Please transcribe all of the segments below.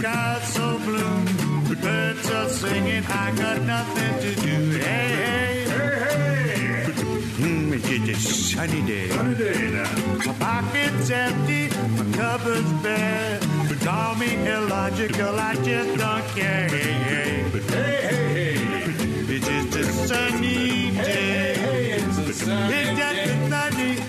Never seen the sky so blue. The birds are singing, I got nothing to do. Hey, hey, hey, hey. Mm, it's a sunny day. Sunny day now. My pocket's empty, my cupboard's bare. But call me illogical, I just don't care. Hey, hey, hey, hey, hey. It's just a sunny day. Hey, hey, it's a sunny it's just a sunny day.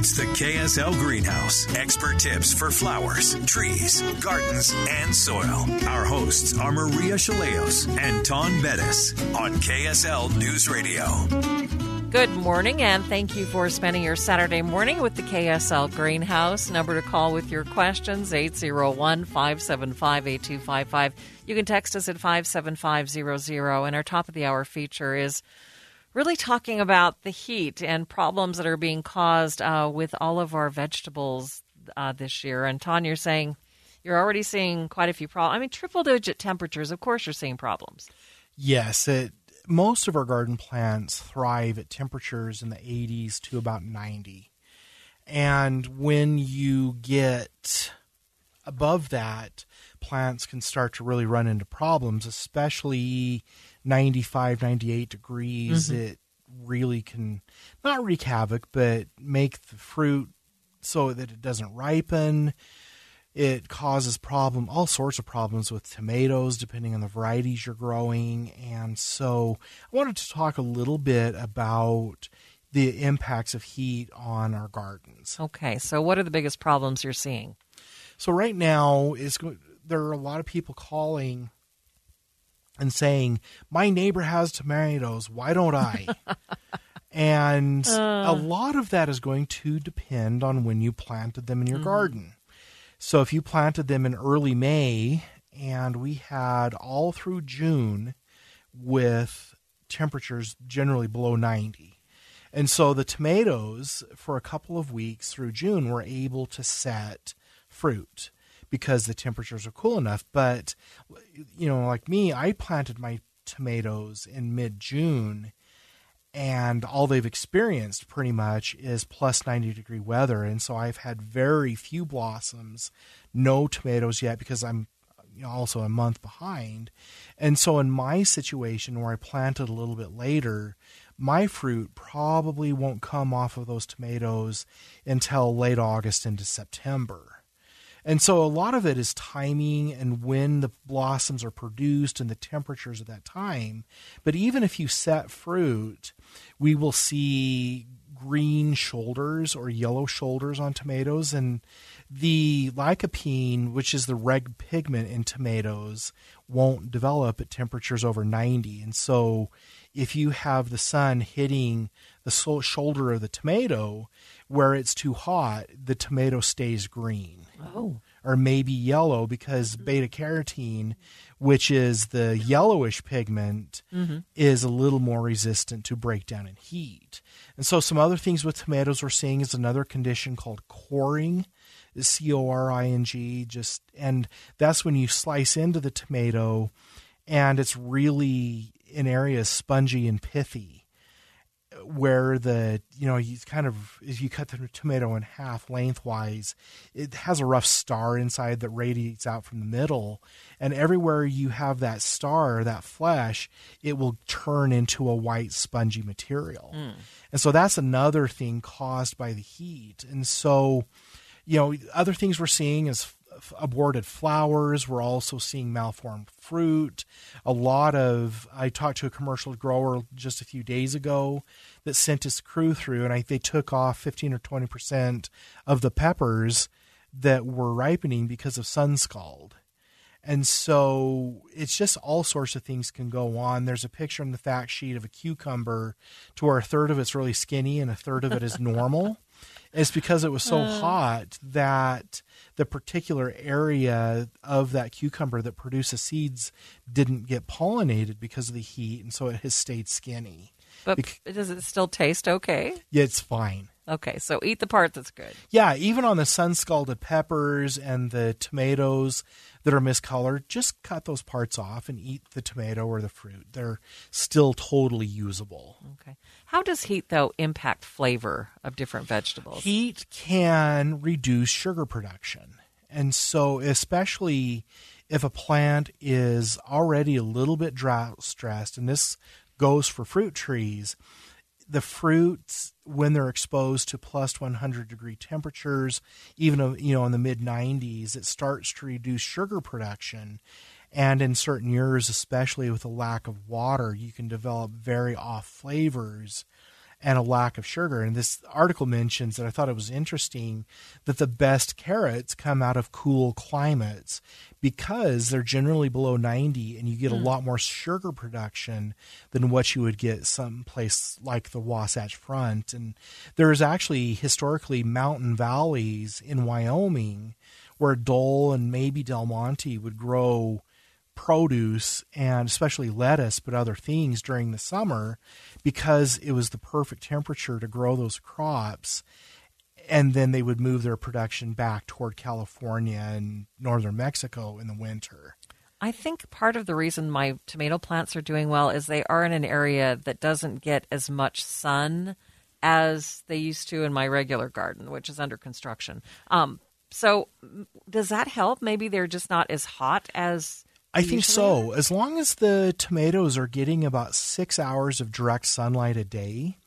It's the KSL Greenhouse. Expert tips for flowers, trees, gardens, and soil. Our hosts are Maria Shilaos and Taun Beddes on KSL News Radio. Good morning, and thank you for spending your Saturday morning with the KSL Greenhouse. Number to call with your questions 801 575 8255. You can text us at 57500. And our top of the hour feature is really talking about the heat and problems that are being caused uh, with all of our vegetables uh, this year. And Taun, you're saying you're already seeing quite a few problems. I mean, triple digit temperatures, of course, you're seeing problems. Yes, it, most of our garden plants thrive at temperatures in the 80s to about 90. And when you get above that, plants can start to really run into problems, especially 95, 98 degrees. Mm-hmm. It really can not wreak havoc, but make the fruit so that it doesn't ripen. It causes problem, all sorts of problems with tomatoes, depending on the varieties you're growing. And so, I wanted to talk a little bit about the impacts of heat on our gardens. Okay, so what are the biggest problems you're seeing? So right now is there are a lot of people calling and saying, "My neighbor has tomatoes. Why don't I?" and uh. a lot of that is going to depend on when you planted them in your mm-hmm. garden. So if you planted them in early May and we had all through June with temperatures generally below 90. And so the tomatoes for a couple of weeks through June were able to set fruit because the temperatures are cool enough. But, you know, like me, I planted my tomatoes in mid June and all they've experienced pretty much is plus 90 degree weather and so i've had very few blossoms no tomatoes yet because i'm also a month behind and so in my situation where i planted a little bit later my fruit probably won't come off of those tomatoes until late august into september and so a lot of it is timing and when the blossoms are produced and the temperatures at that time. But even if you set fruit, we will see green shoulders or yellow shoulders on tomatoes and the lycopene which is the red pigment in tomatoes won't develop at temperatures over 90 and so if you have the sun hitting the shoulder of the tomato where it's too hot the tomato stays green Oh. Or maybe yellow because beta carotene, which is the yellowish pigment, mm-hmm. is a little more resistant to breakdown in heat. And so, some other things with tomatoes we're seeing is another condition called coring, C O R I N G. Just and that's when you slice into the tomato, and it's really in areas spongy and pithy where the you know you kind of if you cut the tomato in half lengthwise it has a rough star inside that radiates out from the middle. And everywhere you have that star that flesh it will turn into a white spongy material. Mm. and so that's another thing caused by the heat. And so you know other things we're seeing is aborted flowers. We're also seeing malformed fruit. A lot of I talked to a commercial grower just a few days ago that sent his crew through, and I, they took off fifteen or twenty percent of the peppers that were ripening because of sun scald. And so it's just all sorts of things can go on. There's a picture in the fact sheet of a cucumber to where a third of it's really skinny and a third of it is normal. It's because it was so uh. hot that the particular area of that cucumber that produces seeds didn't get pollinated because of the heat, and so it has stayed skinny. But does it still taste okay? Yeah, it's fine. Okay, so eat the part that's good. Yeah, even on the sun scalded peppers and the tomatoes that are miscolored, just cut those parts off and eat the tomato or the fruit. They're still totally usable. Okay. How does heat though impact flavor of different vegetables? Heat can reduce sugar production. And so, especially if a plant is already a little bit drought stressed, and this goes for fruit trees, the fruits when they're exposed to plus 100 degree temperatures even uh, you know in the mid 90s it starts to reduce sugar production. And in certain years especially with a lack of water you can develop very off flavors and a lack of sugar and this article mentions that I thought it was interesting that the best carrots come out of cool climates because they're generally below 90 and you get a hmm. lot more sugar production than what you would get someplace like the Wasatch Front. And there's actually historically mountain valleys in Wyoming where Dole and maybe Del Monte would grow produce and especially lettuce, but other things during the summer because it was the perfect temperature to grow those crops and then they would move their production back toward California and northern Mexico in the winter. I think part of the reason my tomato plants are doing well is they are in an area that doesn't get as much sun as they used to in my regular garden, which is under construction. Um, so, does that help? Maybe they're just not as hot as. I think so. As long as the tomatoes are getting about six hours of direct sunlight a day,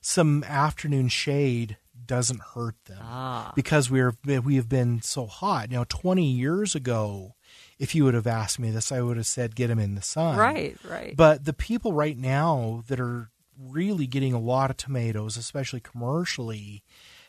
some afternoon shade doesn't hurt them Ah. because we're we have been so hot. Now, twenty years ago, if you would have asked me this, I would have said get them in the sun. Right, right. But the people right now that are really getting a lot of tomatoes, especially commercially,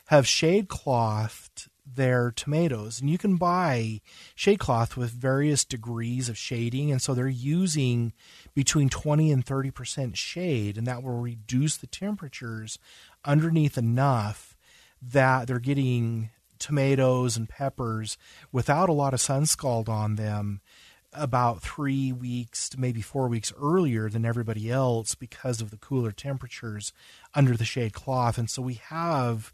have shade clothed their tomatoes. And you can buy shade cloth with various degrees of shading. And so they're using between 20 and 30% shade, and that will reduce the temperatures underneath enough that they're getting tomatoes and peppers without a lot of sun scald on them about three weeks to maybe four weeks earlier than everybody else because of the cooler temperatures under the shade cloth. And so we have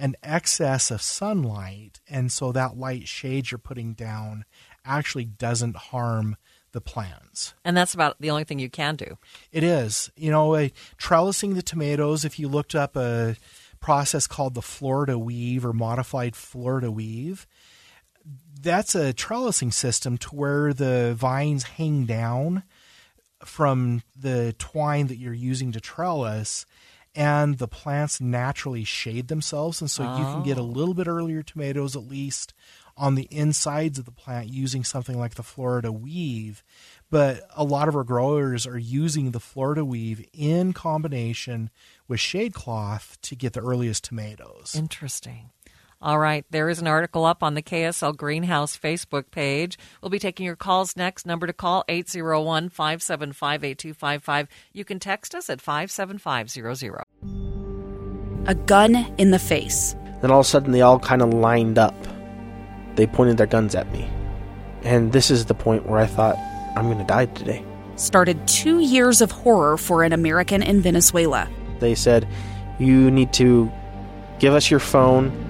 an excess of sunlight. And so that light shade you're putting down actually doesn't harm the plants. and that's about the only thing you can do. It is. You know, uh, trellising the tomatoes, if you looked up a process called the Florida weave or modified Florida weave, that's a trellising system to where the vines hang down from the twine that you're using to trellis and the plants naturally shade themselves and so you can get a oh. little bit earlier tomatoes at least on the insides of the plant using something like the Florida weave but a lot of our growers are using the Florida weave in combination with shade cloth to get the earliest tomatoes. Interesting. All right, there is an article up on the KSL Greenhouse Facebook page. We'll be taking your calls next. Number to call 801 575 8255. You can text us at 57500. A gun in the face. Then all of a sudden, they all kind of lined up. They pointed their guns at me. And this is the point where I thought, I'm going to die today. Started two years of horror for an American in Venezuela. They said, You need to give us your phone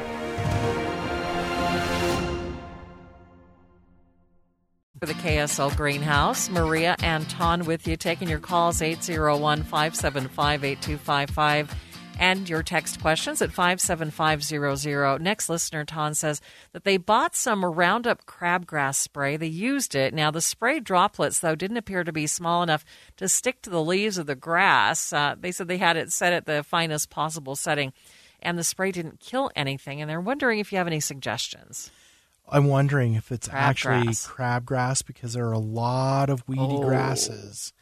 For the KSL Greenhouse, Maria and Taun with you, taking your calls 801 575 8255 and your text questions at 57500. Next listener, Taun says that they bought some Roundup crabgrass spray. They used it. Now, the spray droplets, though, didn't appear to be small enough to stick to the leaves of the grass. Uh, they said they had it set at the finest possible setting. and the spray didn't kill anything. And they're wondering if you have any suggestions. I'm wondering if it's actually Crabgrass. crabgrass because there are a lot of weedy Oh. grasses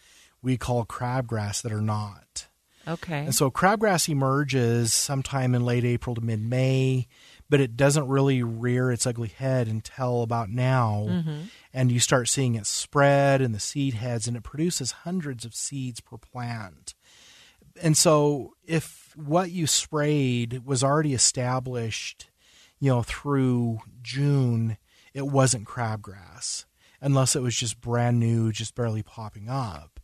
we call crabgrass that are not. Okay. And so crabgrass emerges sometime in late April to mid May, but it doesn't really rear its ugly head until about now. Mm-hmm. And you start seeing it spread in the seed heads, and it produces hundreds of seeds per plant. And so, if what you sprayed was already established, you know, through June, it wasn't crabgrass, unless it was just brand new, just barely popping up.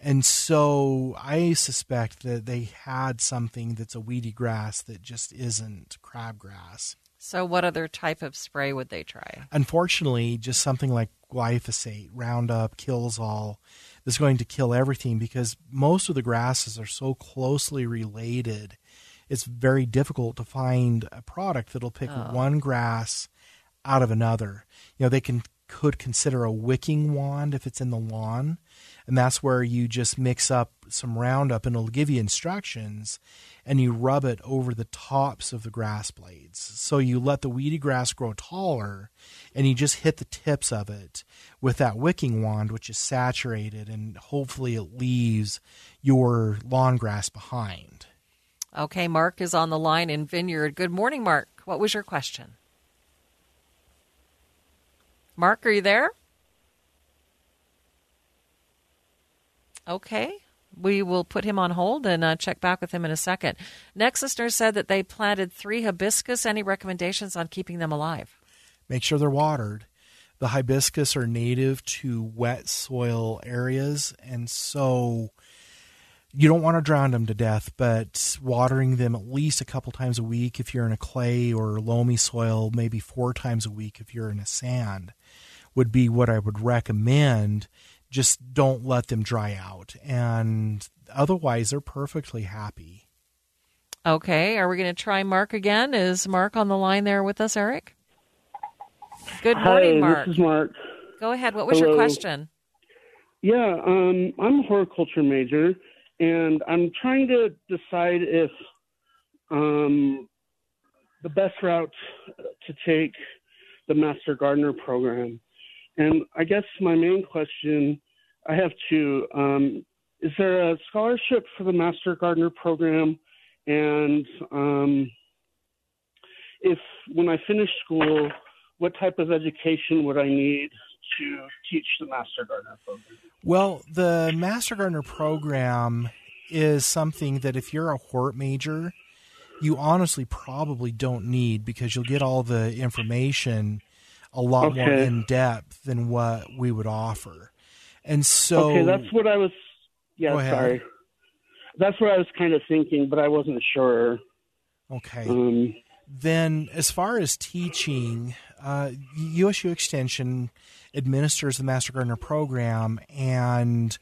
And so I suspect that they had something that's a weedy grass that just isn't crabgrass. So, what other type of spray would they try? Unfortunately, just something like glyphosate, Roundup, kills all, is going to kill everything because most of the grasses are so closely related. It's very difficult to find a product that'll pick oh. one grass out of another. You know, they can could consider a wicking wand if it's in the lawn, and that's where you just mix up some Roundup and it'll give you instructions, and you rub it over the tops of the grass blades. So you let the weedy grass grow taller, and you just hit the tips of it with that wicking wand, which is saturated, and hopefully it leaves your lawn grass behind. Okay, Mark is on the line in Vineyard. Good morning, Mark. What was your question? Mark, are you there? Okay. We will put him on hold and uh, check back with him in a second. Next listener said that they planted three hibiscus. Any recommendations on keeping them alive? make sure they're watered. The hibiscus are native to wet soil areas, and so you don't want to drown them to death, but watering them at least a couple times a week if you're in a clay or loamy soil, maybe four times a week if you're in a sand, would be what I would recommend. Just don't let them dry out, and otherwise, they're perfectly happy. Okay. Are we going to try Mark again? Is Mark on the line there with us, Eric? Good morning, Hi, Mark. this is Mark. Go ahead. What was your question? Yeah, um, I'm a horticulture major, and I'm trying to decide if um, the best route to take the Master Gardener program. And I guess my main question I have two: um, Is there a scholarship for the Master Gardener program? And um, if when I finish school, what type of education would I need to teach the Master Gardener program? Well, the Master Gardener program is something that if you're a hort major, you honestly probably don't need because you'll get all the information a lot more in depth than what we would offer. And so okay, that's what I was. Yeah, sorry. That's what I was kind of thinking, but I wasn't sure. okay. Um, then as far as teaching, uh, USU Extension administers the Master Gardener program, and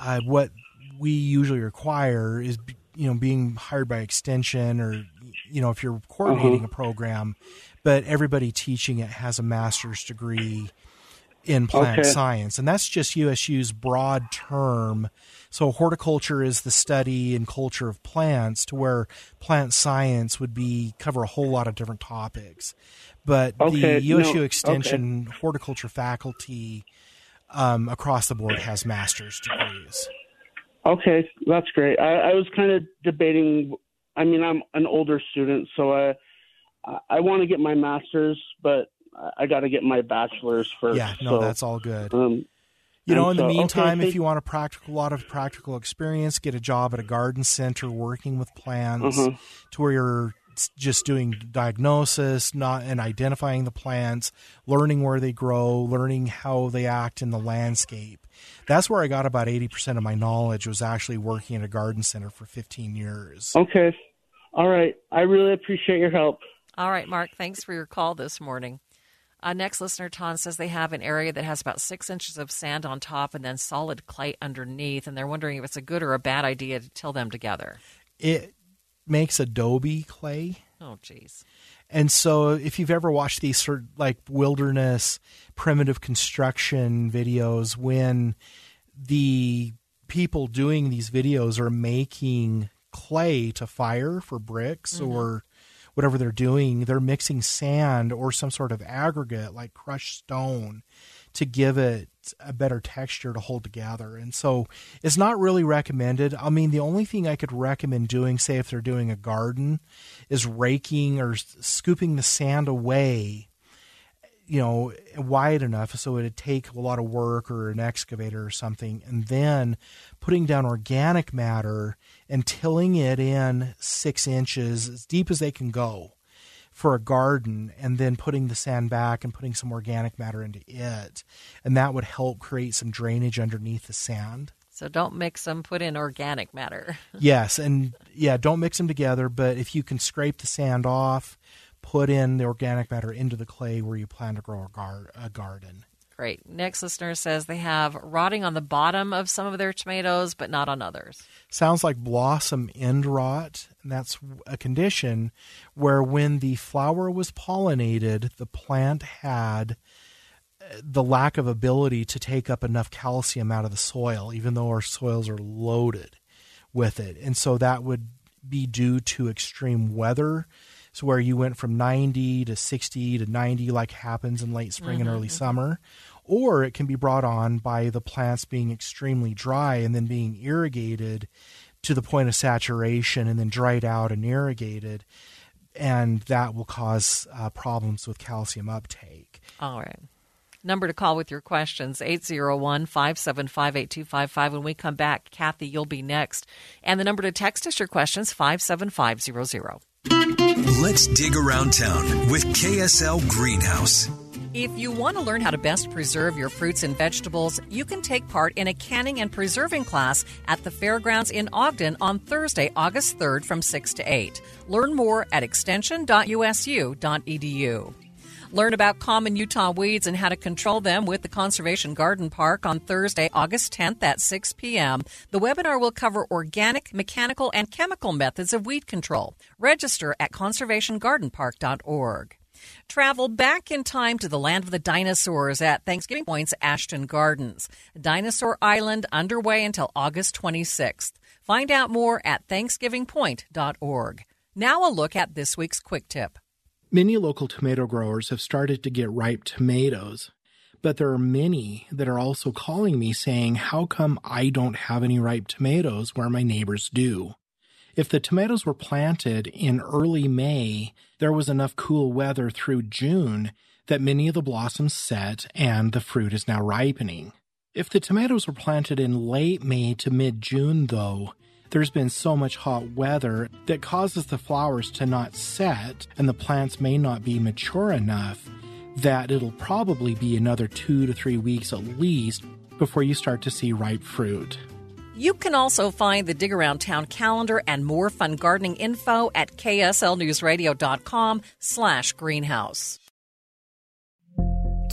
uh, what we usually require is you know being hired by Extension or you know if you're coordinating a program, but everybody teaching it has a master's degree in plant Okay. science, and that's just USU's broad term. So horticulture is the study and culture of plants, to where plant science would be cover a whole lot of different topics. But Okay, the USU no, Extension horticulture faculty um, across the board has master's degrees. okay, that's great. I, I was kind of debating. I mean, I'm an older student, so I I, want to get my master's, but I- got to get my bachelor's first. Yeah, no, so, that's all good. Um, You know, in and the so- okay, meantime, if you want a practical, lot of practical experience, get a job at a garden center working with plants, Uh-huh. to where you're s- just doing diagnosis, not and identifying the plants, learning where they grow, learning how they act in the landscape. That's where I got about eighty percent of my knowledge. Was actually working at a garden center for fifteen years. Okay, all right. I really appreciate your help. All right, Mark, thanks for your call this morning. Uh, next listener, Taun, says they have an area that has about six inches of sand on top and then solid clay underneath, and they're wondering if it's a good or a bad idea to till them together. It makes adobe clay. Oh, jeez. And so, if you've ever watched these sort of like wilderness primitive construction videos, when the people doing these videos are making clay to fire for bricks mm-hmm. or whatever they're doing. They're mixing sand or some sort of aggregate like crushed stone to give it a better texture to hold together. And so it's not really recommended. I mean, the only thing I could recommend doing, say if they're doing a garden, is raking or scooping the sand away, you know, wide enough so it'd take a lot of work or an excavator or something, and then putting down organic matter and tilling it in six inches as deep as they can go for a garden and then putting the sand back and putting some organic matter into it. And that would help create some drainage underneath the sand. So don't mix them, put in organic matter. Yes, and yeah, don't mix them together, but if you can scrape the sand off, put in the organic matter into the clay where you plan to grow a, gar- a garden. Great. Next listener says they have rotting on the bottom of some of their tomatoes, but not on others. sounds like blossom end rot. And that's a condition where when the flower was pollinated, the plant had uh, the lack of ability to take up enough calcium out of the soil, even though our soils are loaded with it. And so that would be due to extreme weather. So where you went from 90 to 60 to 90 like happens in late spring and early summer or it can be brought on by the plants being extremely dry and then being irrigated to the point of saturation and then dried out and irrigated and that will cause uh, problems with calcium uptake All right. Number to call with your questions 801 575 8255. When we come back, Kathy, you'll be next. And the number to text us your questions 57500. Let's dig around town with KSL Greenhouse. If you want to learn how to best preserve your fruits and vegetables, you can take part in a canning and preserving class at the fairgrounds in Ogden on Thursday, August 3rd from 6 to 8. Learn more at extension.usu.edu. Learn about common Utah weeds and how to control them with the Conservation Garden Park on Thursday, August 10th at 6 p.m. The webinar will cover organic, mechanical, and chemical methods of weed control. Register at conservationgardenpark.org. Travel back in time to the land of the dinosaurs at Thanksgiving Point's Ashton Gardens. Dinosaur Island underway until August 26th. Find out more at thanksgivingpoint.org. Now a look at this week's quick tip. Many local tomato growers have started to get ripe tomatoes, but there are many that are also calling me saying, How come I don't have any ripe tomatoes where my neighbors do? If the tomatoes were planted in early May, there was enough cool weather through June that many of the blossoms set and the fruit is now ripening. If the tomatoes were planted in late May to mid June, though, there's been so much hot weather that causes the flowers to not set and the plants may not be mature enough that it'll probably be another two to three weeks at least before you start to see ripe fruit. You can also find the Dig Around Town calendar and more fun gardening info at kslnewsradio.com slash greenhouse.